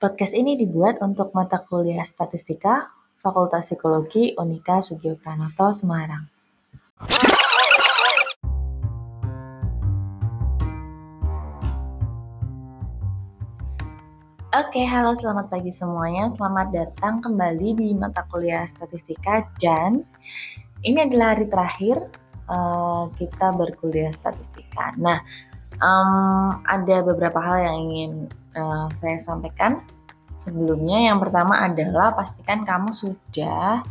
Podcast ini dibuat untuk mata kuliah Statistika, Fakultas Psikologi Unika Sugio Pranoto, Semarang. Oke, halo selamat pagi semuanya. Selamat datang kembali di mata kuliah Statistika Jan. Ini adalah hari terakhir uh, kita berkuliah Statistika. Nah, um, ada beberapa hal yang ingin uh, saya sampaikan sebelumnya. Yang pertama adalah pastikan kamu sudah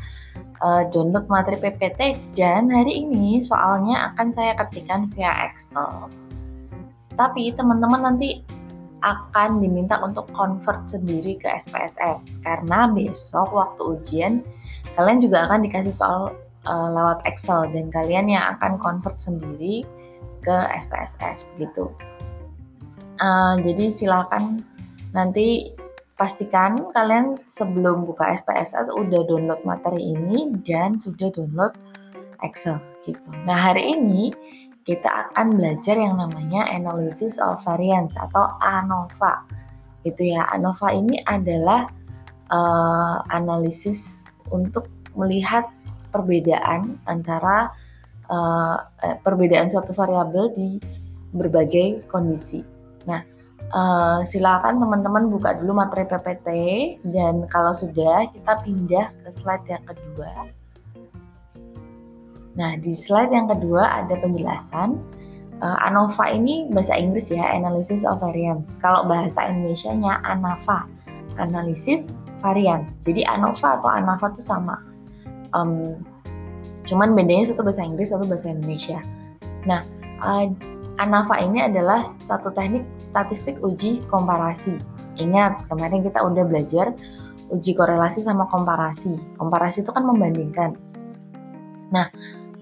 uh, download materi PPT dan hari ini soalnya akan saya ketikkan via Excel. Tapi teman-teman nanti akan diminta untuk convert sendiri ke SPSS karena besok waktu ujian kalian juga akan dikasih soal uh, lewat Excel dan kalian yang akan convert sendiri ke SPSS gitu. Uh, jadi silakan nanti pastikan kalian sebelum buka SPSS udah download materi ini dan sudah download Excel gitu. Nah hari ini kita akan belajar yang namanya analysis of variance atau ANOVA. Gitu ya. ANOVA ini adalah uh, analisis untuk melihat perbedaan antara uh, perbedaan suatu variabel di berbagai kondisi. Nah, uh, silakan teman-teman buka dulu materi PPT dan kalau sudah kita pindah ke slide yang kedua. Nah, di slide yang kedua ada penjelasan. Uh, ANOVA ini bahasa Inggris ya, Analysis of Variance. Kalau bahasa Indonesia-nya ANAVA, Analysis Variance. Jadi ANOVA atau ANAVA itu sama. Um, Cuman bedanya satu bahasa Inggris, satu bahasa Indonesia. Nah, uh, ANAVA ini adalah satu teknik statistik uji komparasi. Ingat, kemarin kita udah belajar uji korelasi sama komparasi. Komparasi itu kan membandingkan. Nah,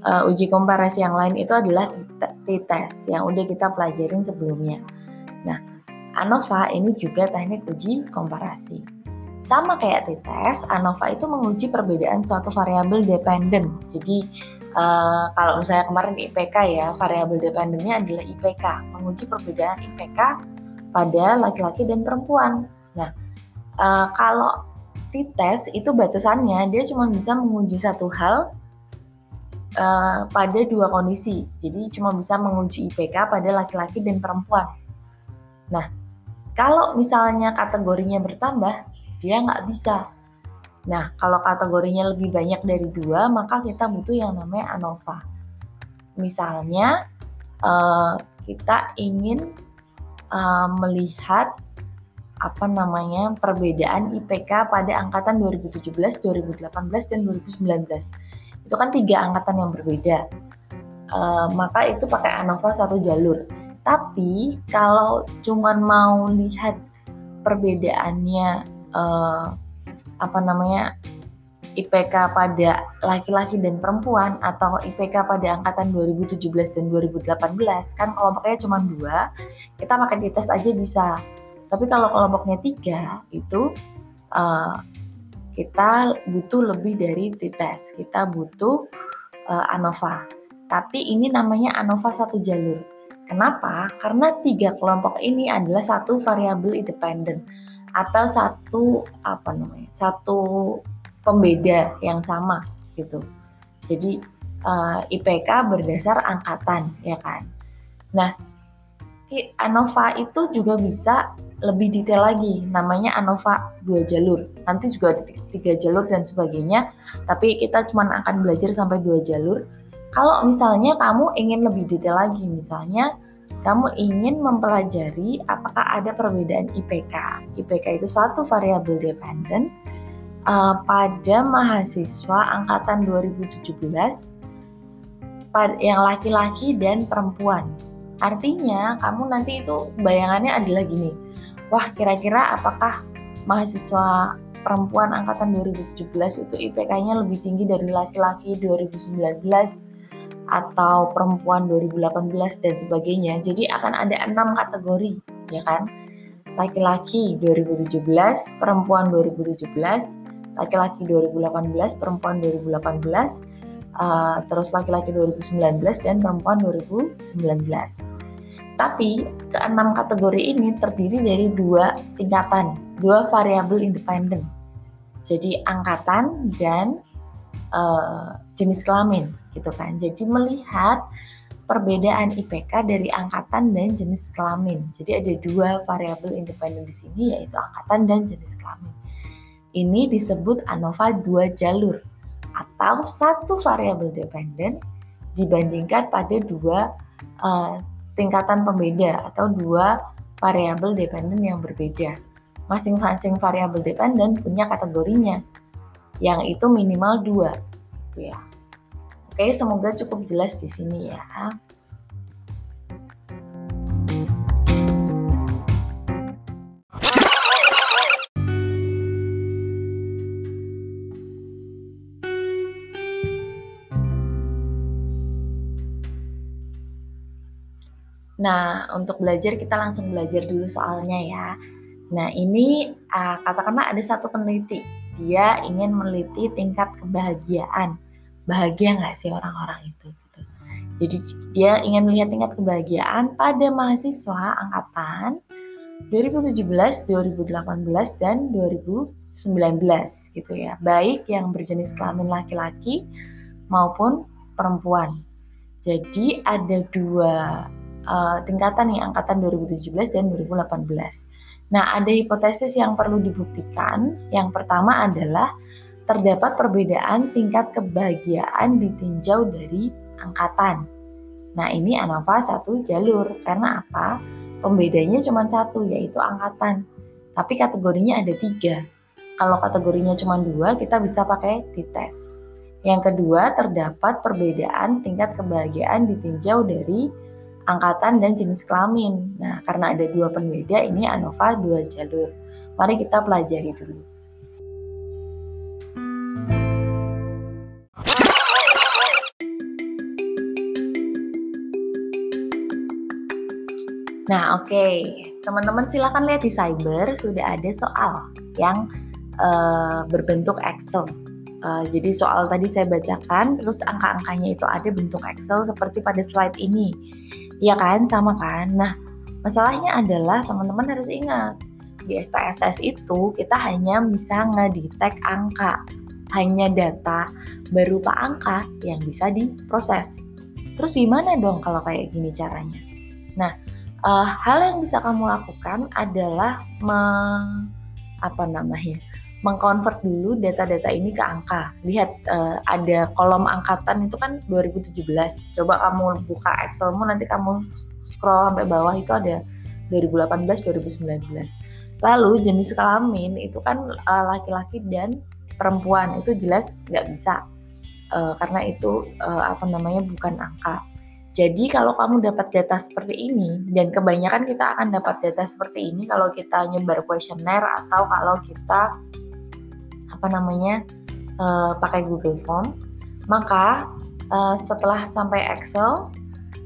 uh, uji komparasi yang lain itu adalah t-test yang udah kita pelajarin sebelumnya. Nah, ANOVA ini juga teknik uji komparasi. Sama kayak t-test, ANOVA itu menguji perbedaan suatu variabel dependen. Jadi uh, kalau misalnya kemarin IPK ya, variabel dependennya adalah IPK, menguji perbedaan IPK pada laki-laki dan perempuan. Nah, uh, kalau t-test itu batasannya dia cuma bisa menguji satu hal uh, pada dua kondisi. Jadi cuma bisa menguji IPK pada laki-laki dan perempuan. Nah, kalau misalnya kategorinya bertambah, dia nggak bisa. Nah, kalau kategorinya lebih banyak dari dua, maka kita butuh yang namanya ANOVA. Misalnya, uh, kita ingin uh, melihat apa namanya perbedaan IPK pada angkatan 2017, 2018, dan 2019. Itu kan tiga angkatan yang berbeda. Uh, maka itu pakai ANOVA satu jalur. Tapi kalau cuman mau lihat perbedaannya uh, apa namanya IPK pada laki-laki dan perempuan atau IPK pada angkatan 2017 dan 2018 kan kelompoknya cuma dua kita pakai tes aja bisa. Tapi kalau kelompoknya tiga itu uh, kita butuh lebih dari tes. Kita butuh uh, ANOVA. Tapi ini namanya ANOVA satu jalur. Kenapa? Karena tiga kelompok ini adalah satu variabel independen atau satu apa namanya satu pembeda yang sama gitu. Jadi uh, eh, IPK berdasar angkatan ya kan? Nah ANOVA itu juga bisa lebih detail lagi. Namanya ANOVA dua jalur. Nanti juga tiga jalur dan sebagainya. Tapi kita cuma akan belajar sampai dua jalur. Kalau misalnya kamu ingin lebih detail lagi misalnya kamu ingin mempelajari apakah ada perbedaan IPK. IPK itu satu variabel dependen uh, pada mahasiswa angkatan 2017 yang laki-laki dan perempuan. Artinya, kamu nanti itu bayangannya adalah gini. Wah, kira-kira apakah mahasiswa perempuan angkatan 2017 itu IPK-nya lebih tinggi dari laki-laki 2019 atau perempuan 2018 dan sebagainya. Jadi akan ada enam kategori, ya kan? Laki-laki 2017, perempuan 2017, laki-laki 2018, perempuan 2018, uh, terus laki-laki 2019 dan perempuan 2019. Tapi keenam kategori ini terdiri dari dua tingkatan, dua variabel independen. Jadi angkatan dan uh, jenis kelamin gitu kan. Jadi melihat perbedaan IPK dari angkatan dan jenis kelamin. Jadi ada dua variabel independen di sini yaitu angkatan dan jenis kelamin. Ini disebut ANOVA dua jalur atau satu variabel dependen dibandingkan pada dua uh, tingkatan pembeda atau dua variabel dependen yang berbeda. Masing-masing variabel dependen punya kategorinya, yang itu minimal dua, gitu ya. Oke, semoga cukup jelas di sini ya. Nah, untuk belajar kita langsung belajar dulu soalnya ya. Nah, ini uh, katakanlah ada satu peneliti, dia ingin meneliti tingkat kebahagiaan bahagia nggak sih orang-orang itu gitu. Jadi dia ingin melihat tingkat kebahagiaan pada mahasiswa angkatan 2017, 2018 dan 2019 gitu ya. Baik yang berjenis kelamin laki-laki maupun perempuan. Jadi ada dua uh, tingkatan nih angkatan 2017 dan 2018. Nah, ada hipotesis yang perlu dibuktikan. Yang pertama adalah terdapat perbedaan tingkat kebahagiaan ditinjau dari angkatan. Nah, ini ANAVA satu jalur. Karena apa? Pembedanya cuma satu, yaitu angkatan. Tapi kategorinya ada tiga. Kalau kategorinya cuma dua, kita bisa pakai T-test. Yang kedua, terdapat perbedaan tingkat kebahagiaan ditinjau dari angkatan dan jenis kelamin. Nah, karena ada dua pembeda, ini ANOVA dua jalur. Mari kita pelajari dulu. Nah, oke, okay. teman-teman silakan lihat di cyber sudah ada soal yang uh, berbentuk Excel. Uh, jadi soal tadi saya bacakan, terus angka-angkanya itu ada bentuk Excel seperti pada slide ini, ya kan, sama kan? Nah, masalahnya adalah teman-teman harus ingat di SPSS itu kita hanya bisa ngedetek angka, hanya data berupa angka yang bisa diproses. Terus gimana dong kalau kayak gini caranya? Nah, uh, hal yang bisa kamu lakukan adalah meng, apa namanya mengkonvert dulu data-data ini ke angka. Lihat uh, ada kolom angkatan itu kan 2017. Coba kamu buka Excelmu nanti kamu scroll sampai bawah itu ada 2018, 2019. Lalu jenis kelamin itu kan uh, laki-laki dan perempuan itu jelas nggak bisa uh, karena itu uh, apa namanya bukan angka. Jadi kalau kamu dapat data seperti ini dan kebanyakan kita akan dapat data seperti ini kalau kita nyebar kuesioner atau kalau kita apa namanya uh, pakai Google Form, maka uh, setelah sampai Excel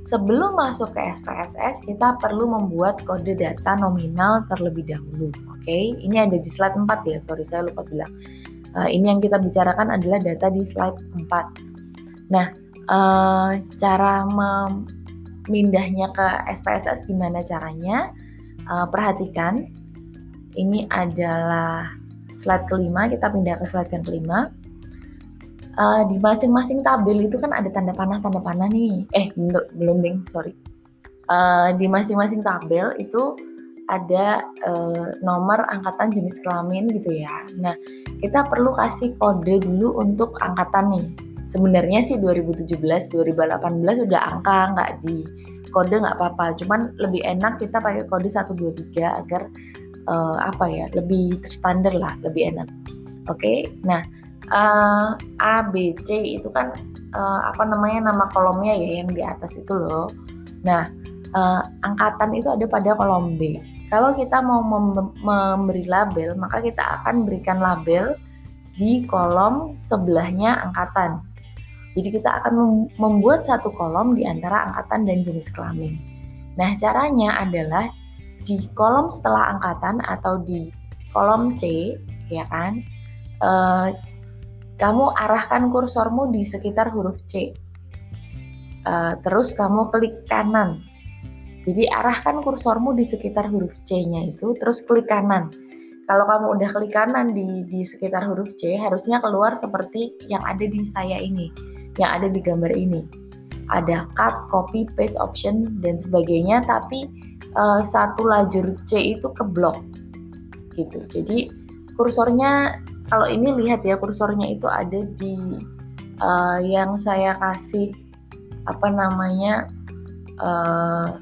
sebelum masuk ke SPSS kita perlu membuat kode data nominal terlebih dahulu. Oke, okay? ini ada di slide 4 ya. Sorry saya lupa bilang. Uh, ini yang kita bicarakan adalah data di slide 4. Nah, uh, cara memindahnya ke SPSS gimana caranya? Uh, perhatikan, ini adalah slide kelima, kita pindah ke slide yang kelima. Uh, di masing-masing tabel itu kan ada tanda panah tanda panah nih. Eh belum ding, sorry. Uh, di masing-masing tabel itu ada uh, nomor angkatan jenis kelamin gitu ya. Nah, kita perlu kasih kode dulu untuk angkatan nih sebenarnya sih 2017 2018 udah angka nggak di kode nggak apa-apa. Cuman lebih enak kita pakai kode 123 agar uh, apa ya lebih terstandar lah lebih enak. Oke okay? nah uh, A itu kan uh, apa namanya nama kolomnya ya yang di atas itu loh. Nah uh, angkatan itu ada pada kolom B. Kalau kita mau mem memberi label maka kita akan berikan label di kolom sebelahnya angkatan jadi kita akan membuat satu kolom di antara angkatan dan jenis kelamin. Nah, caranya adalah di kolom setelah angkatan atau di kolom C, ya kan? Eh, kamu arahkan kursormu di sekitar huruf C. Eh, terus kamu klik kanan. Jadi arahkan kursormu di sekitar huruf C-nya itu, terus klik kanan. Kalau kamu udah klik kanan di, di sekitar huruf C, harusnya keluar seperti yang ada di saya ini, yang ada di gambar ini. Ada cut, copy, paste option, dan sebagainya, tapi uh, satu lajur C itu keblok. Gitu. Jadi kursornya, kalau ini lihat ya, kursornya itu ada di uh, yang saya kasih, apa namanya, uh,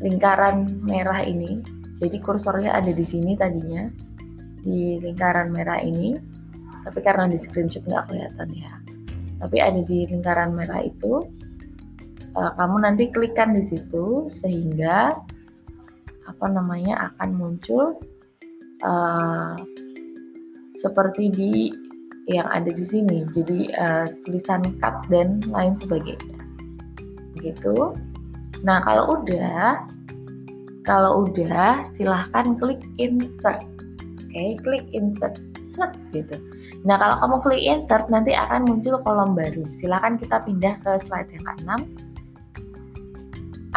lingkaran merah ini. Jadi kursornya ada di sini tadinya di lingkaran merah ini, tapi karena di screenshot nggak kelihatan ya. Tapi ada di lingkaran merah itu, uh, kamu nanti klikkan di situ sehingga apa namanya akan muncul uh, seperti di yang ada di sini. Jadi uh, tulisan cut dan lain sebagainya. Begitu. Nah, kalau udah kalau udah silahkan klik insert. Oke, okay, klik insert. Set gitu. Nah, kalau kamu klik insert nanti akan muncul kolom baru. Silahkan kita pindah ke slide yang ke-6.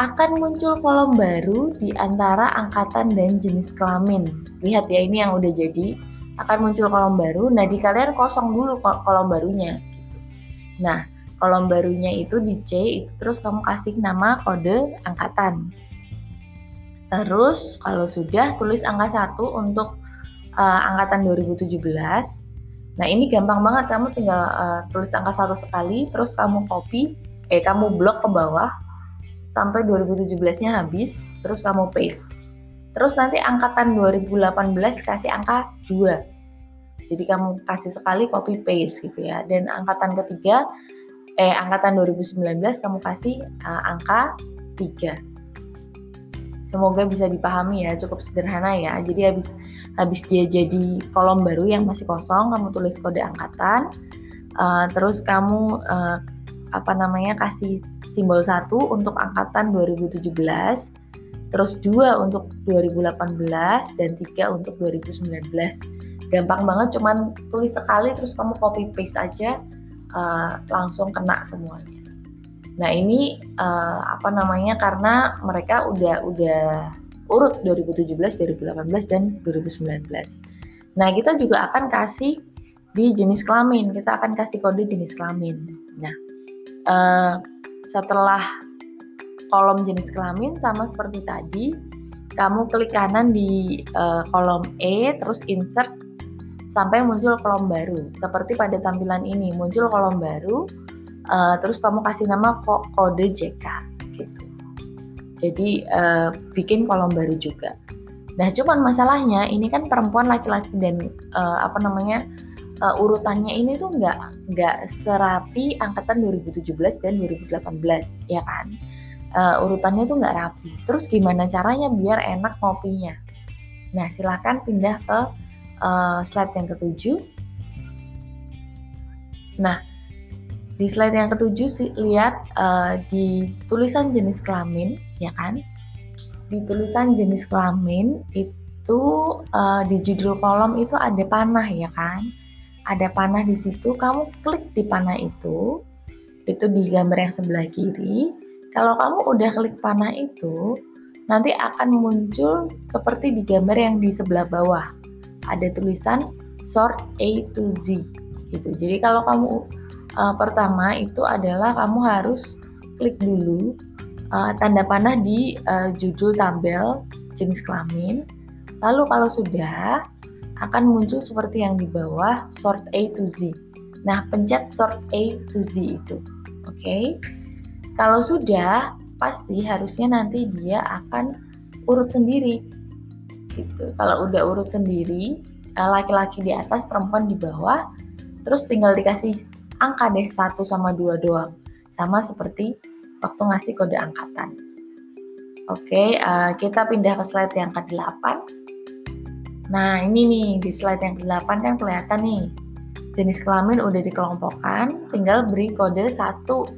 Akan muncul kolom baru di antara angkatan dan jenis kelamin. Lihat ya, ini yang udah jadi. Akan muncul kolom baru. Nah, di kalian kosong dulu kolom barunya. Nah, kolom barunya itu di C itu terus kamu kasih nama kode angkatan. Terus kalau sudah tulis angka 1 untuk uh, angkatan 2017. Nah, ini gampang banget kamu tinggal uh, tulis angka 1 sekali terus kamu copy eh kamu blok ke bawah sampai 2017-nya habis, terus kamu paste. Terus nanti angkatan 2018 kasih angka 2. Jadi kamu kasih sekali copy paste gitu ya. Dan angkatan ketiga eh angkatan 2019 kamu kasih uh, angka 3. Semoga bisa dipahami ya, cukup sederhana ya. Jadi habis habis dia jadi kolom baru yang masih kosong, kamu tulis kode angkatan. Uh, terus kamu uh, apa namanya kasih simbol satu untuk angkatan 2017, terus dua untuk 2018 dan tiga untuk 2019. Gampang banget, cuman tulis sekali terus kamu copy paste aja uh, langsung kena semuanya. Nah ini uh, apa namanya karena mereka udah udah urut 2017, 2018 dan 2019. Nah kita juga akan kasih di jenis kelamin, kita akan kasih kode jenis kelamin. Nah uh, setelah kolom jenis kelamin sama seperti tadi, kamu klik kanan di uh, kolom E, terus insert sampai muncul kolom baru. Seperti pada tampilan ini, muncul kolom baru, uh, terus kamu kasih nama kode JK. Jadi uh, bikin kolom baru juga. Nah, cuman masalahnya ini kan perempuan laki-laki dan uh, apa namanya uh, urutannya ini tuh nggak nggak serapi angkatan 2017 dan 2018 ya kan? Uh, urutannya tuh nggak rapi. Terus gimana caranya biar enak ngopinya? Nah, silahkan pindah ke uh, slide yang ketujuh. Nah, di slide yang ketujuh sih lihat uh, di tulisan jenis kelamin, ya kan? Di tulisan jenis kelamin itu uh, di judul kolom itu ada panah, ya kan? Ada panah di situ, kamu klik di panah itu, itu di gambar yang sebelah kiri. Kalau kamu udah klik panah itu, nanti akan muncul seperti di gambar yang di sebelah bawah ada tulisan sort A to Z gitu. Jadi kalau kamu uh, pertama itu adalah kamu harus klik dulu uh, tanda panah di uh, judul tabel jenis kelamin. Lalu kalau sudah akan muncul seperti yang di bawah sort A to Z. Nah, pencet sort A to Z itu. Oke. Okay? Kalau sudah, pasti harusnya nanti dia akan urut sendiri gitu. Kalau udah urut sendiri, eh, laki-laki di atas, perempuan di bawah, terus tinggal dikasih angka deh satu sama dua doang, sama seperti waktu ngasih kode angkatan. Oke, uh, kita pindah ke slide yang ke-8. Nah, ini nih, di slide yang ke-8 kan kelihatan nih, jenis kelamin udah dikelompokkan, tinggal beri kode satu.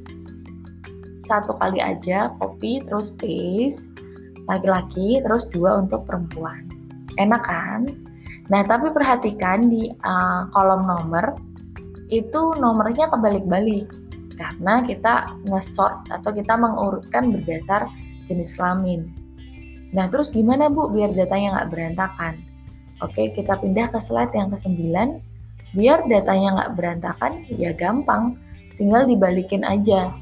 Satu kali aja copy terus paste. Laki-laki terus dua untuk perempuan. Enak kan? Nah tapi perhatikan di uh, kolom nomor itu nomornya kebalik-balik karena kita nge-sort atau kita mengurutkan berdasar jenis kelamin. Nah, terus gimana Bu biar datanya nggak berantakan? Oke, kita pindah ke slide yang ke-9. Biar datanya nggak berantakan, ya gampang. Tinggal dibalikin aja.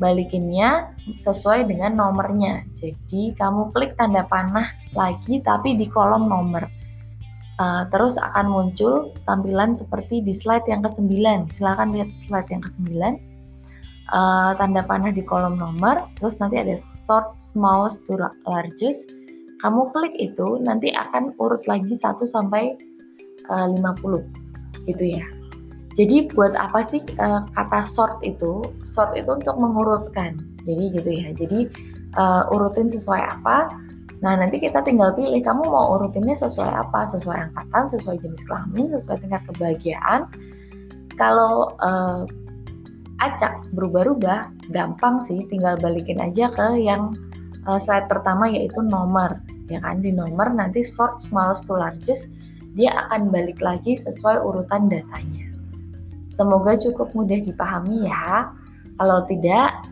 Balikinnya sesuai dengan nomornya. Jadi, kamu klik tanda panah lagi tapi di kolom nomor. Uh, terus akan muncul tampilan seperti di slide yang ke-9. Silahkan lihat slide yang ke-9. Uh, tanda panah di kolom nomor, terus nanti ada sort smallest to largest kamu klik itu nanti akan urut lagi 1 sampai uh, 50 gitu ya. Jadi buat apa sih uh, kata sort itu? Sort itu untuk mengurutkan. Jadi gitu ya. Jadi uh, urutin sesuai apa? Nah, nanti kita tinggal pilih kamu mau urutinnya sesuai apa? Sesuai angkatan, sesuai jenis kelamin, sesuai tingkat kebahagiaan. Kalau uh, acak. Berubah-ubah, gampang sih, tinggal balikin aja ke yang uh, slide pertama yaitu nomor ya kan? Di nomor nanti sort smallest to largest dia akan balik lagi sesuai urutan datanya. Semoga cukup mudah dipahami ya. Kalau tidak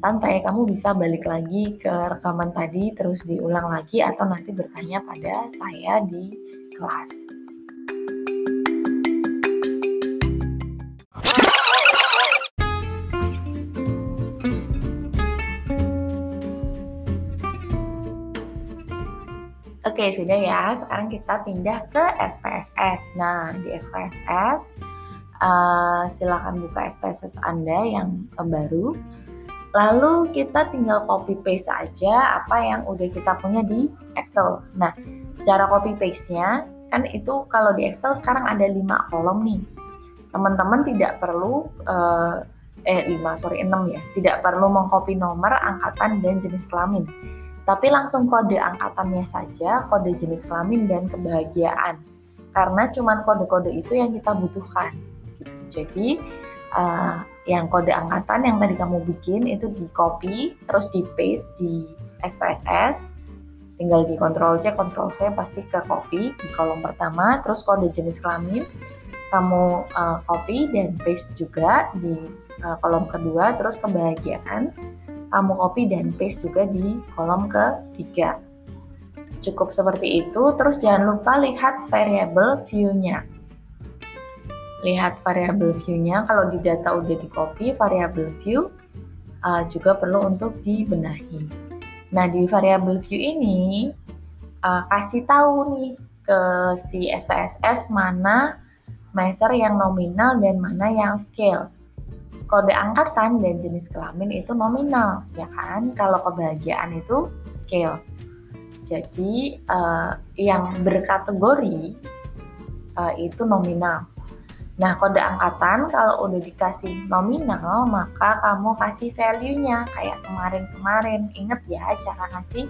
santai. Kamu bisa balik lagi ke rekaman tadi terus diulang lagi atau nanti bertanya pada saya di kelas. Oke, sudah ya. Sekarang kita pindah ke SPSS. Nah, di SPSS, uh, eh, silakan buka SPSS Anda yang baru. Lalu kita tinggal copy paste aja apa yang udah kita punya di Excel. Nah, cara copy paste-nya kan itu kalau di Excel sekarang ada 5 kolom nih. Teman-teman tidak perlu uh, eh 5 sorry 6 ya. Tidak perlu mengcopy nomor, angkatan dan jenis kelamin tapi langsung kode angkatannya saja, kode jenis kelamin dan kebahagiaan. Karena cuma kode-kode itu yang kita butuhkan. Jadi uh, yang kode angkatan yang tadi kamu bikin itu di copy, terus di paste di SPSS, tinggal di Ctrl C, Ctrl C pasti ke copy di kolom pertama, terus kode jenis kelamin kamu uh, copy dan paste juga di uh, kolom kedua, terus kebahagiaan kamu copy dan paste juga di kolom ketiga. Cukup seperti itu, terus jangan lupa lihat variable view-nya. Lihat variable view-nya, kalau di data udah di copy, variable view uh, juga perlu untuk dibenahi. Nah, di variable view ini, uh, kasih tahu nih ke si SPSS mana measure yang nominal dan mana yang scale kode angkatan dan jenis kelamin itu nominal, ya kan? Kalau kebahagiaan itu scale. Jadi uh, yang berkategori uh, itu nominal. Nah, kode angkatan kalau udah dikasih nominal, maka kamu kasih value-nya kayak kemarin-kemarin. Ingat ya cara ngasih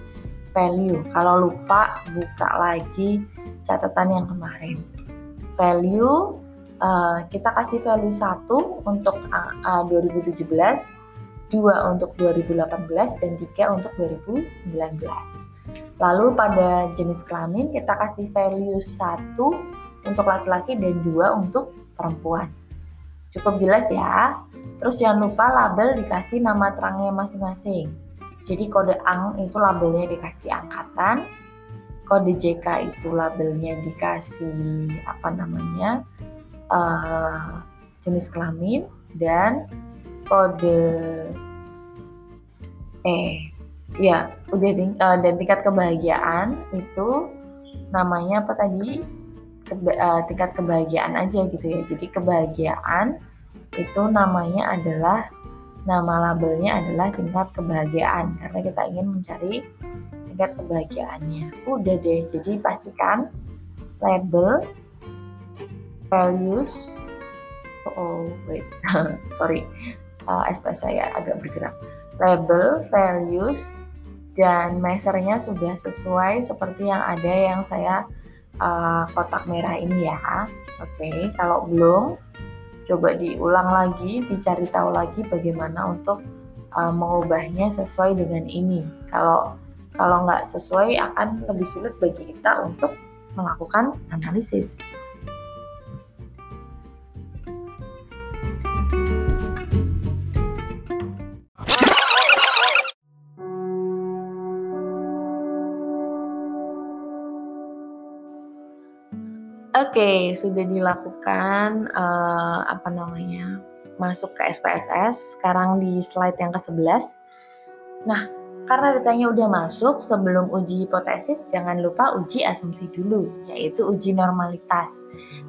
value. Kalau lupa, buka lagi catatan yang kemarin. Value uh, kita kasih value 1 untuk uh, 2017, 2 untuk 2018, dan 3 untuk 2019. Lalu pada jenis kelamin kita kasih value 1 untuk laki-laki dan 2 untuk perempuan. Cukup jelas ya. Terus jangan lupa label dikasih nama terangnya masing-masing. Jadi kode ang itu labelnya dikasih angkatan, kode JK itu labelnya dikasih apa namanya uh, jenis kelamin dan kode eh ya udah uh, dan tingkat kebahagiaan itu namanya apa tadi? Keba, uh, tingkat kebahagiaan aja gitu ya. Jadi kebahagiaan itu namanya adalah nama labelnya adalah tingkat kebahagiaan. Karena kita ingin mencari tingkat kebahagiaannya. Udah deh jadi pastikan label values oh wait. Sorry. Uh, SPS saya agak bergerak. Label values dan measurenya sudah sesuai seperti yang ada yang saya uh, kotak merah ini ya. Oke okay. kalau belum coba diulang lagi dicari tahu lagi bagaimana untuk uh, mengubahnya sesuai dengan ini. Kalau kalau nggak sesuai akan lebih sulit bagi kita untuk melakukan analisis. Oke, sudah dilakukan uh, apa namanya? masuk ke SPSS, sekarang di slide yang ke-11. Nah, karena datanya udah masuk, sebelum uji hipotesis jangan lupa uji asumsi dulu, yaitu uji normalitas.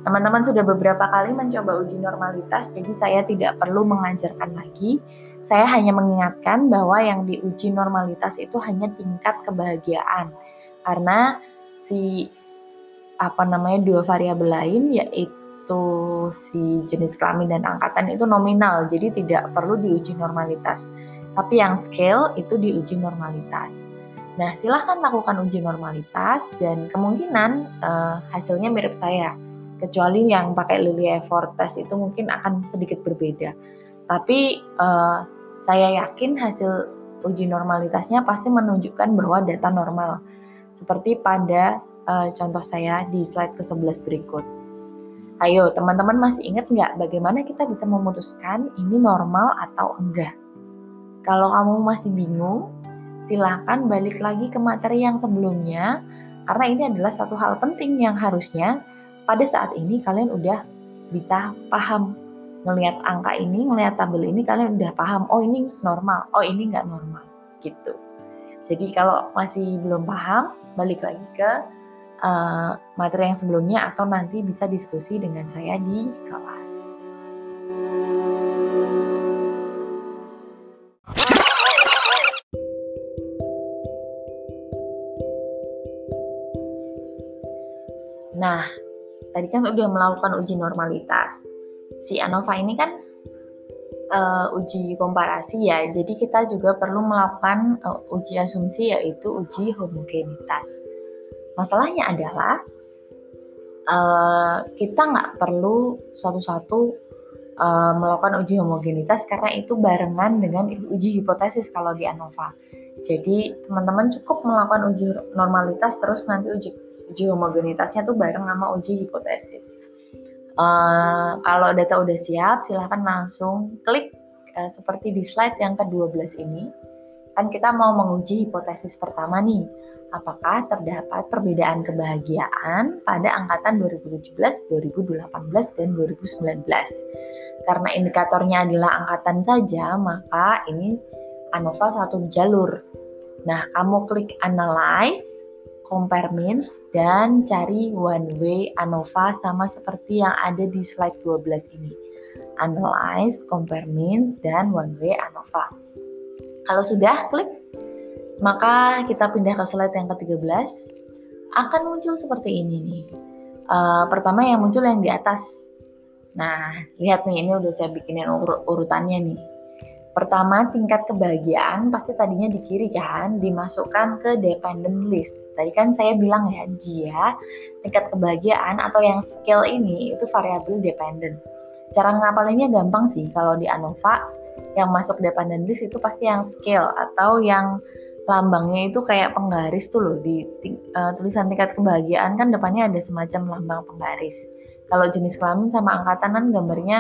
Teman-teman sudah beberapa kali mencoba uji normalitas, jadi saya tidak perlu mengajarkan lagi. Saya hanya mengingatkan bahwa yang diuji normalitas itu hanya tingkat kebahagiaan. Karena si apa namanya dua variabel lain yaitu si jenis kelamin dan angkatan itu nominal, jadi tidak perlu diuji normalitas. Tapi yang scale itu diuji normalitas. Nah, silahkan lakukan uji normalitas dan kemungkinan uh, hasilnya mirip saya. Kecuali yang pakai Lily Effort test itu mungkin akan sedikit berbeda. Tapi uh, saya yakin hasil uji normalitasnya pasti menunjukkan bahwa data normal. Seperti pada uh, contoh saya di slide ke-11 berikut. Ayo, teman-teman masih ingat nggak bagaimana kita bisa memutuskan ini normal atau enggak? Kalau kamu masih bingung, silahkan balik lagi ke materi yang sebelumnya, karena ini adalah satu hal penting yang harusnya pada saat ini kalian udah bisa paham. Ngelihat angka ini, ngelihat tabel ini, kalian udah paham, oh ini normal, oh ini nggak normal, gitu. Jadi kalau masih belum paham, balik lagi ke uh, materi yang sebelumnya atau nanti bisa diskusi dengan saya di kelas. Nah, tadi kan udah melakukan uji normalitas. Si ANOVA ini kan uh, uji komparasi ya, jadi kita juga perlu melakukan uh, uji asumsi yaitu uji homogenitas. Masalahnya adalah uh, kita nggak perlu satu-satu uh, melakukan uji homogenitas karena itu barengan dengan uji hipotesis kalau di ANOVA. Jadi teman-teman cukup melakukan uji normalitas terus nanti uji uji homogenitasnya tuh bareng sama uji hipotesis. Uh, kalau data udah siap, silahkan langsung klik uh, seperti di slide yang ke-12 ini. Kan kita mau menguji hipotesis pertama nih apakah terdapat perbedaan kebahagiaan pada angkatan 2017, 2018, dan 2019. Karena indikatornya adalah angkatan saja, maka ini ANOVA satu jalur. Nah, kamu klik Analyze, Compare Means, dan cari One Way ANOVA sama seperti yang ada di slide 12 ini. Analyze, Compare Means, dan One Way ANOVA. Kalau sudah, klik maka kita pindah ke slide yang ke-13, akan muncul seperti ini nih. Uh, pertama yang muncul yang di atas. Nah, lihat nih, ini udah saya bikinin ur urutannya nih. Pertama, tingkat kebahagiaan pasti tadinya di kiri kan, dimasukkan ke dependent list. Tadi kan saya bilang ya, jia, tingkat kebahagiaan atau yang scale ini itu variabel dependent. Cara ngapalinnya gampang sih, kalau di ANOVA, yang masuk dependent list itu pasti yang scale atau yang lambangnya itu kayak penggaris tuh loh di uh, tulisan tingkat kebahagiaan kan depannya ada semacam lambang penggaris. Kalau jenis kelamin sama angkatan kan gambarnya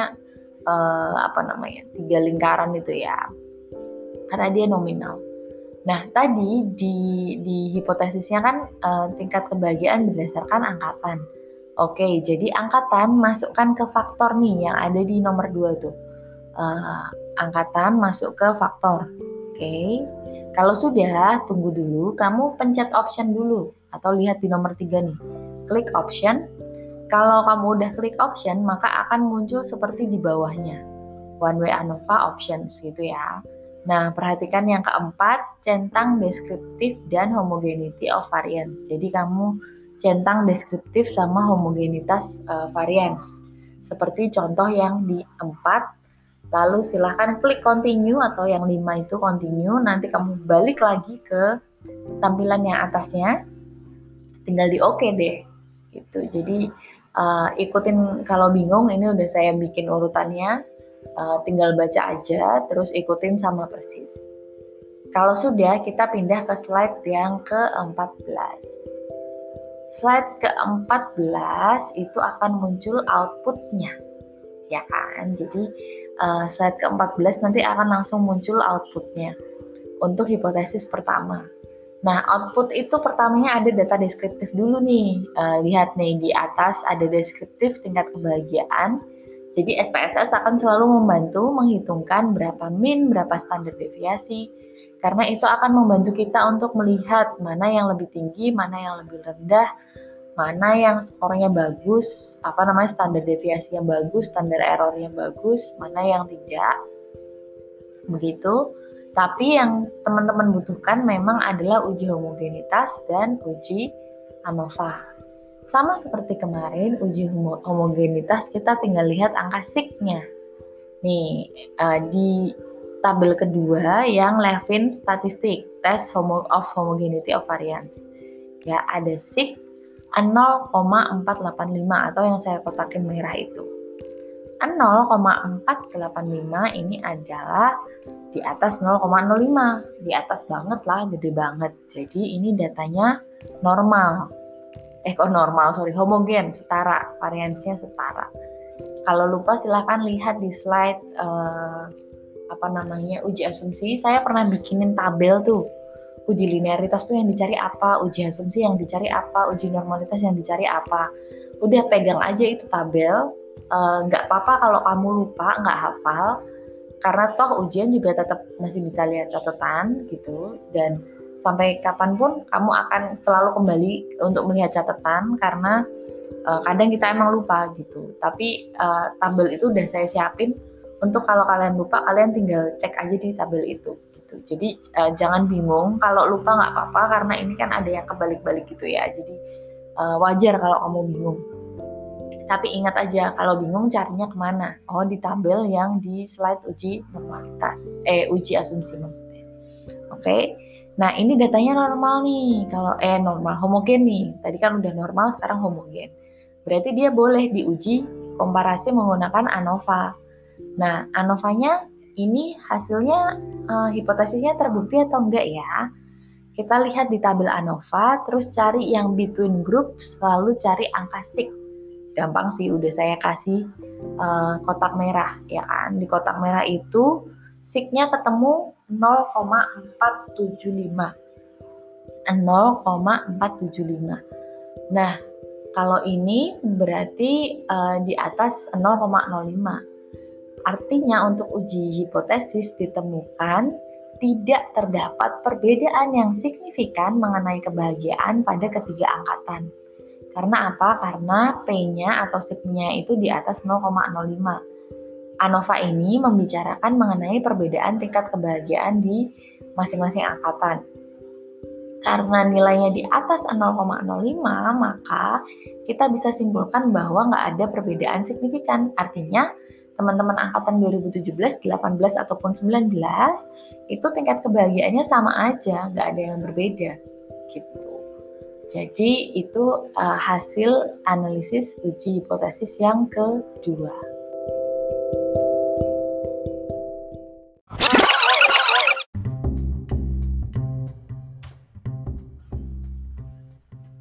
uh, apa namanya tiga lingkaran itu ya, karena dia nominal. Nah tadi di di hipotesisnya kan uh, tingkat kebahagiaan berdasarkan angkatan. Oke, jadi angkatan masukkan ke faktor nih yang ada di nomor 2 tuh. Uh, angkatan masuk ke faktor. Oke, kalau sudah, tunggu dulu, kamu pencet option dulu atau lihat di nomor 3 nih. Klik option. Kalau kamu udah klik option, maka akan muncul seperti di bawahnya. One way ANOVA options gitu ya. Nah, perhatikan yang keempat, centang deskriptif dan homogeneity of variance. Jadi kamu centang deskriptif sama homogenitas uh, variance. Seperti contoh yang di 4 Lalu silahkan klik continue atau yang 5 itu continue. Nanti kamu balik lagi ke tampilan yang atasnya. Tinggal di oke okay deh. Gitu. Jadi uh, ikutin kalau bingung ini udah saya bikin urutannya. Uh, tinggal baca aja terus ikutin sama persis. Kalau sudah kita pindah ke slide yang ke-14. Slide ke-14 itu akan muncul outputnya. Ya kan? Jadi uh, slide ke-14 nanti akan langsung muncul outputnya untuk hipotesis pertama. Nah, output itu pertamanya ada data deskriptif dulu nih. Uh, lihat nih di atas ada deskriptif tingkat kebahagiaan. Jadi SPSS akan selalu membantu menghitungkan berapa min, berapa standar deviasi. Karena itu akan membantu kita untuk melihat mana yang lebih tinggi, mana yang lebih rendah, mana yang skornya bagus, apa namanya standar deviasi yang bagus, standar error yang bagus, mana yang tidak. Begitu. Tapi yang teman-teman butuhkan memang adalah uji homogenitas dan uji ANOVA. Sama seperti kemarin, uji homogenitas kita tinggal lihat angka signya. Nih, uh, di tabel kedua yang Levin statistik, test homo of homogeneity of variance. Ya, ada sig 0,485 atau yang saya kotakin merah itu. 0,485 ini adalah di atas 0,05 di atas banget lah gede banget. Jadi ini datanya normal. Eh kok normal? Sorry homogen setara. Variansinya setara. Kalau lupa silahkan lihat di slide uh, apa namanya uji asumsi. Saya pernah bikinin tabel tuh uji linearitas tuh yang dicari apa uji asumsi yang dicari apa uji normalitas yang dicari apa. Udah pegang aja itu tabel eh, nggak uh, apa-apa kalau kamu lupa nggak hafal karena toh ujian juga tetap masih bisa lihat catatan gitu. Dan sampai kapan pun kamu akan selalu kembali untuk melihat catatan karena uh, kadang kita emang lupa gitu. Tapi uh, tabel itu udah saya siapin. Untuk kalau kalian lupa kalian tinggal cek aja di tabel itu jadi uh, jangan bingung kalau lupa nggak apa-apa karena ini kan ada yang kebalik-balik gitu ya jadi uh, wajar kalau kamu bingung tapi ingat aja kalau bingung carinya ke mana? Oh di tabel yang di slide uji normalitas, eh uji asumsi maksudnya. Oke, okay? nah ini datanya normal nih. Kalau eh normal homogen nih. Tadi kan udah normal, sekarang homogen. Berarti dia boleh diuji komparasi menggunakan ANOVA. Nah ANOVA-nya ini hasilnya uh, hipotesisnya terbukti atau enggak ya? Kita lihat di tabel ANOVA, terus cari yang between group, selalu cari angka sig gampang sih udah saya kasih uh, kotak merah ya kan? Di kotak merah itu signya ketemu 0,475 0,475 nah kalau ini berarti uh, di atas 0,05 artinya untuk uji hipotesis ditemukan tidak terdapat perbedaan yang signifikan mengenai kebahagiaan pada ketiga angkatan. Karena apa? Karena P-nya atau sigma itu di atas 0,05. ANOVA ini membicarakan mengenai perbedaan tingkat kebahagiaan di masing-masing angkatan. Karena nilainya di atas 0,05, maka kita bisa simpulkan bahwa nggak ada perbedaan signifikan. Artinya, teman-teman angkatan 2017, 18, ataupun 19, itu tingkat kebahagiaannya sama aja, nggak ada yang berbeda. Gitu. Jadi itu uh, hasil analisis uji hipotesis yang kedua.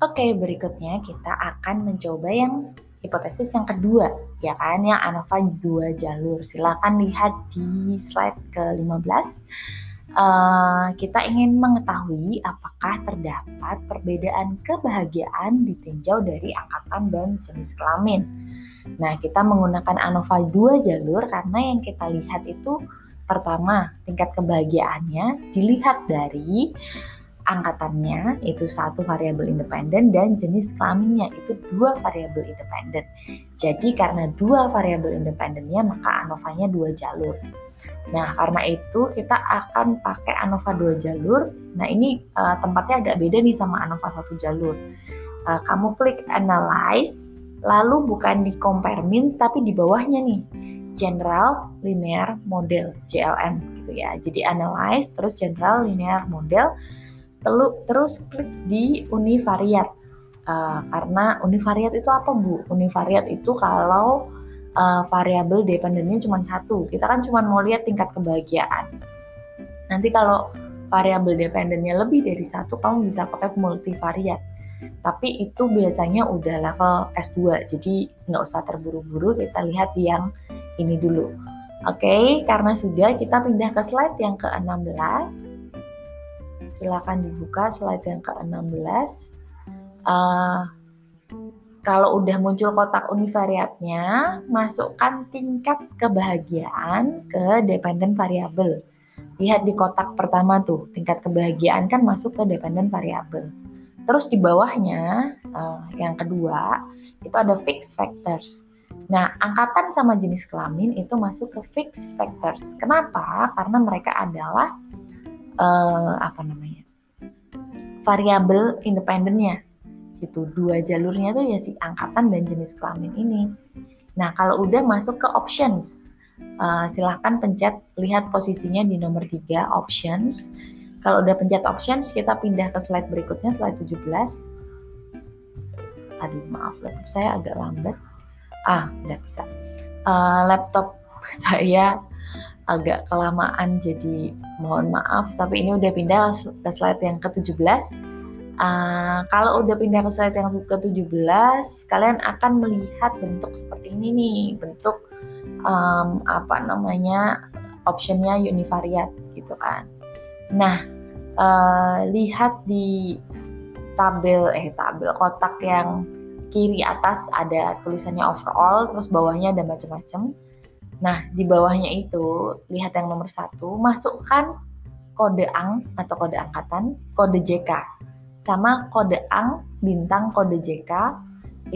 Oke, berikutnya kita akan mencoba yang hipotesis yang kedua, ya kan, yang ANOVA dua jalur. Silakan lihat di slide ke-15 uh, kita ingin mengetahui apakah terdapat perbedaan kebahagiaan ditinjau dari angkatan dan jenis kelamin. Nah, kita menggunakan ANOVA dua jalur karena yang kita lihat itu pertama, tingkat kebahagiaannya dilihat dari angkatannya itu satu variabel independen dan jenis kelaminnya itu dua variabel independen. Jadi karena dua variabel independennya maka ANOVA-nya dua jalur. Nah, karena itu kita akan pakai ANOVA dua jalur. Nah, ini uh, tempatnya agak beda nih sama ANOVA satu jalur. Uh, kamu klik analyze, lalu bukan di compare means tapi di bawahnya nih general linear model JLM gitu ya. Jadi analyze terus general linear model Telu, terus klik di univariat. Uh, karena univariat itu apa Bu? Univariat itu kalau uh, variabel dependennya cuma satu. Kita kan cuma mau lihat tingkat kebahagiaan. Nanti kalau variabel dependennya lebih dari satu, kamu bisa pakai multivariat. Tapi itu biasanya udah level S2, jadi nggak usah terburu-buru, kita lihat yang ini dulu. Oke, okay, karena sudah kita pindah ke slide yang ke-16. Silakan dibuka slide yang ke-16. Uh, kalau udah muncul kotak univariatnya, masukkan tingkat kebahagiaan ke dependent variable. Lihat di kotak pertama tuh, tingkat kebahagiaan kan masuk ke dependent variable. Terus di bawahnya, uh, yang kedua, itu ada fixed factors. Nah, angkatan sama jenis kelamin itu masuk ke fixed factors. Kenapa? Karena mereka adalah uh, apa namanya? variabel independennya gitu. Dua jalurnya tuh ya si angkatan dan jenis kelamin ini. Nah kalau udah masuk ke options uh, silahkan pencet lihat posisinya di nomor 3 options. Kalau udah pencet options kita pindah ke slide berikutnya slide 17 aduh maaf laptop saya agak lambat. Ah udah bisa. Uh, laptop saya agak kelamaan jadi mohon maaf tapi ini udah pindah ke slide yang ke-17 Uh, kalau udah pindah ke slide yang ke-17, kalian akan melihat bentuk seperti ini nih, bentuk um, apa namanya optionnya univariate gitu kan. Nah, uh, lihat di tabel eh tabel kotak yang kiri atas ada tulisannya overall, terus bawahnya ada macam-macam. Nah, di bawahnya itu lihat yang nomor satu, masukkan kode ang atau kode angkatan, kode JK sama kode ang bintang kode JK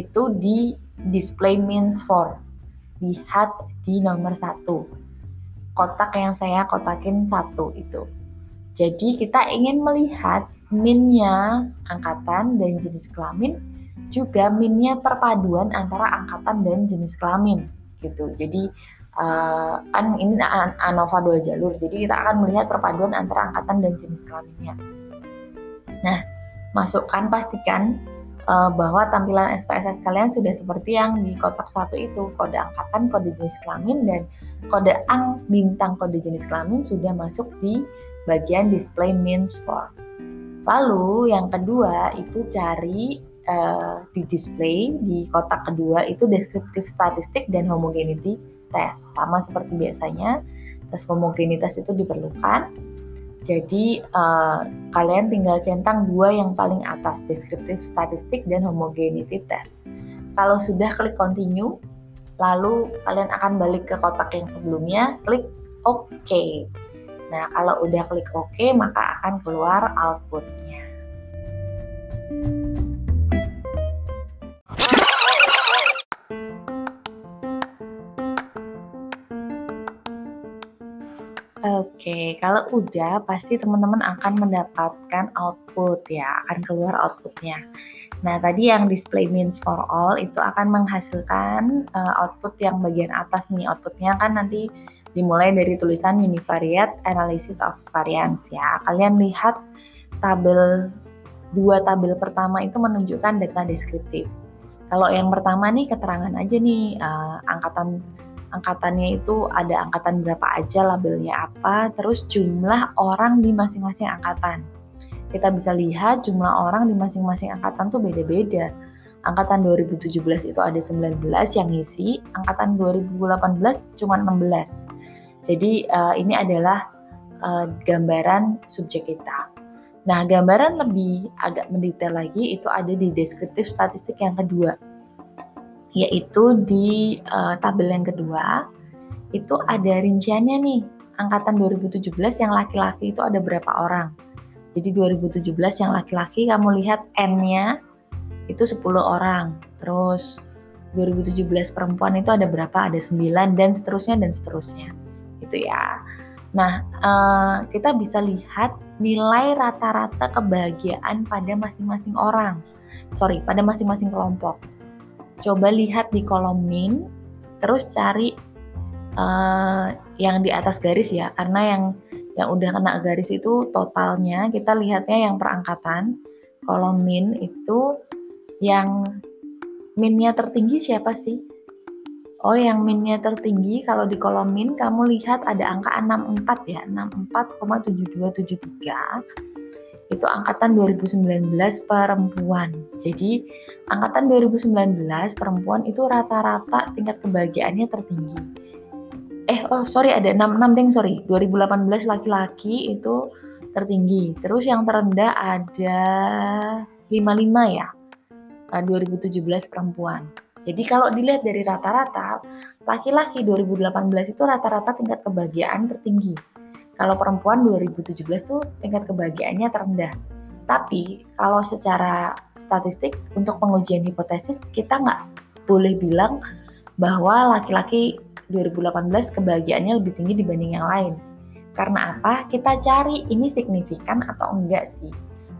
itu di display means for. Lihat di nomor satu. Kotak yang saya kotakin satu itu. Jadi kita ingin melihat minnya angkatan dan jenis kelamin juga minnya perpaduan antara angkatan dan jenis kelamin gitu. Jadi uh, kan ini ANOVA dua jalur jadi kita akan melihat perpaduan antara angkatan dan jenis kelaminnya. Nah masukkan pastikan uh, bahwa tampilan SPSS kalian sudah seperti yang di kotak satu itu. Kode angkatan, kode jenis kelamin dan kode ang bintang kode jenis kelamin sudah masuk di bagian display means for. Lalu yang kedua itu cari uh, di display di kotak kedua itu deskriptif statistik dan homogeneity test sama seperti biasanya tes homogenitas itu diperlukan jadi uh, kalian tinggal centang dua yang paling atas, deskriptif statistik dan homogeneity test. Kalau sudah klik continue, lalu kalian akan balik ke kotak yang sebelumnya, klik OK. Nah, kalau udah klik OK, maka akan keluar outputnya. Oke, kalau udah pasti teman-teman akan mendapatkan output ya, akan keluar outputnya. Nah, tadi yang display means for all itu akan menghasilkan uh, output yang bagian atas nih. Outputnya kan nanti dimulai dari tulisan univariate analysis of variance ya. Kalian lihat tabel dua tabel pertama itu menunjukkan data deskriptif. Kalau yang pertama nih keterangan aja nih uh, angkatan angkatannya itu ada angkatan berapa aja, labelnya apa, terus jumlah orang di masing-masing angkatan. Kita bisa lihat jumlah orang di masing-masing angkatan tuh beda-beda. Angkatan 2017 itu ada 19 yang ngisi, angkatan 2018 cuma 16. Jadi uh, ini adalah uh, gambaran subjek kita. Nah, gambaran lebih agak mendetail lagi itu ada di deskriptif statistik yang kedua yaitu di uh, tabel yang kedua itu ada rinciannya nih. Angkatan 2017 yang laki-laki itu ada berapa orang? Jadi 2017 yang laki-laki kamu lihat N-nya itu 10 orang. Terus 2017 perempuan itu ada berapa? Ada 9 dan seterusnya dan seterusnya. Gitu ya. Nah uh, kita bisa lihat nilai rata-rata kebahagiaan pada masing-masing orang. Sorry pada masing-masing kelompok coba lihat di kolom min, terus cari uh, yang di atas garis ya, karena yang yang udah kena garis itu totalnya kita lihatnya yang perangkatan kolom min itu yang minnya tertinggi siapa sih? Oh, yang minnya tertinggi kalau di kolom min kamu lihat ada angka 64 ya, 64,7273 itu angkatan 2019 perempuan. Jadi angkatan 2019 perempuan itu rata-rata tingkat kebahagiaannya tertinggi. Eh, oh sorry ada 66 deng, sorry. 2018 laki-laki itu tertinggi. Terus yang terendah ada 55 ya. 2017 eh, perempuan. Jadi kalau dilihat dari rata-rata, laki-laki 2018 itu rata-rata tingkat kebahagiaan tertinggi. Kalau perempuan 2017 tuh tingkat kebahagiaannya terendah. Tapi kalau secara statistik untuk pengujian hipotesis kita nggak boleh bilang bahwa laki-laki 2018 kebahagiaannya lebih tinggi dibanding yang lain. Karena apa? Kita cari ini signifikan atau enggak sih.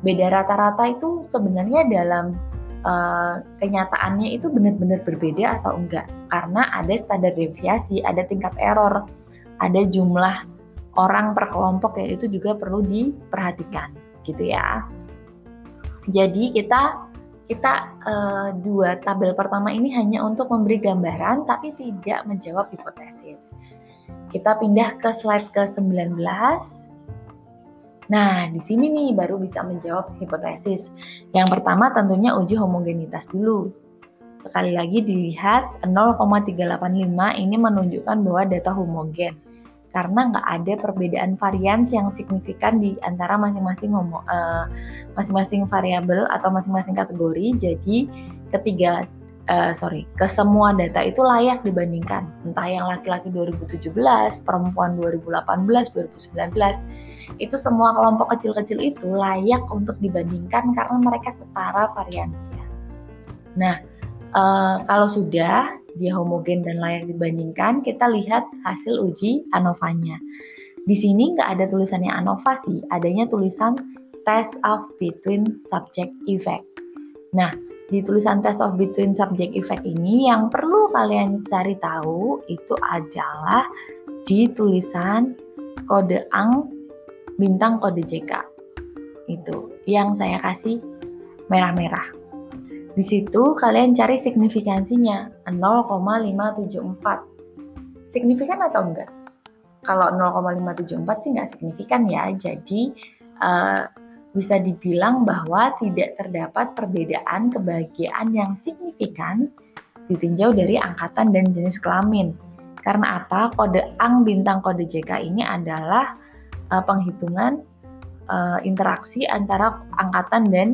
Beda rata-rata itu sebenarnya dalam uh, kenyataannya itu benar-benar berbeda atau enggak karena ada standar deviasi ada tingkat error ada jumlah orang per kelompok yang itu juga perlu diperhatikan gitu ya jadi kita kita uh, dua tabel pertama ini hanya untuk memberi gambaran tapi tidak menjawab hipotesis kita pindah ke slide ke 19 Nah, di sini nih baru bisa menjawab hipotesis. Yang pertama tentunya uji homogenitas dulu. Sekali lagi dilihat 0,385 ini menunjukkan bahwa data homogen karena nggak ada perbedaan varian yang signifikan di antara masing-masing uh, masing-masing variabel atau masing-masing kategori. Jadi ketiga uh, sorry ke semua data itu layak dibandingkan entah yang laki-laki 2017, perempuan 2018, 2019 itu semua kelompok kecil-kecil itu layak untuk dibandingkan karena mereka setara variansinya. Nah, e, kalau sudah dia homogen dan layak dibandingkan, kita lihat hasil uji ANOVA-nya. Di sini nggak ada tulisannya ANOVA sih, adanya tulisan test of between subject effect. Nah, di tulisan test of between subject effect ini yang perlu kalian cari tahu itu adalah di tulisan kode ang bintang kode JK. Itu yang saya kasih merah-merah. Di situ kalian cari signifikansinya 0,574. Signifikan atau enggak? Kalau 0,574 sih nggak signifikan ya. Jadi uh, bisa dibilang bahwa tidak terdapat perbedaan kebahagiaan yang signifikan ditinjau dari angkatan dan jenis kelamin. Karena apa? Kode ang bintang kode JK ini adalah uh, penghitungan uh, interaksi antara angkatan dan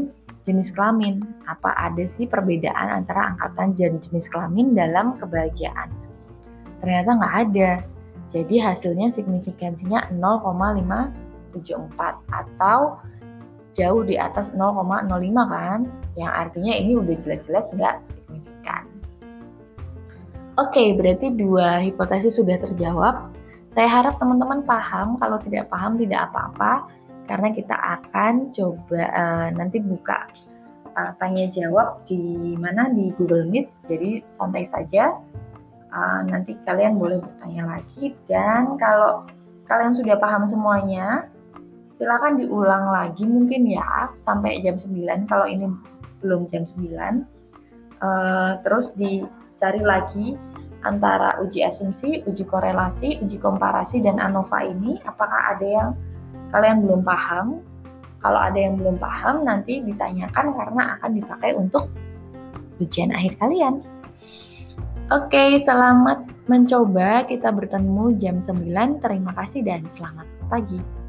jenis kelamin. Apa ada sih perbedaan antara angkatan dan jenis kelamin dalam kebahagiaan? Ternyata nggak ada. Jadi hasilnya signifikansinya 0,574 atau jauh di atas 0,05 kan? Yang artinya ini udah jelas-jelas nggak signifikan. Oke, berarti dua hipotesis sudah terjawab. Saya harap teman-teman paham, kalau tidak paham tidak apa-apa, karena kita akan coba uh, nanti buka uh, tanya jawab di mana? Di Google Meet, jadi santai saja. Uh, nanti kalian boleh bertanya lagi. Dan kalau kalian sudah paham semuanya, silakan diulang lagi mungkin ya sampai jam 9 kalau ini belum jam 9. Uh, terus dicari lagi antara uji asumsi, uji korelasi, uji komparasi, dan ANOVA ini, apakah ada yang kalian belum paham? Kalau ada yang belum paham, nanti ditanyakan karena akan dipakai untuk ujian akhir kalian. Oke, selamat mencoba. Kita bertemu jam 9. Terima kasih dan selamat pagi.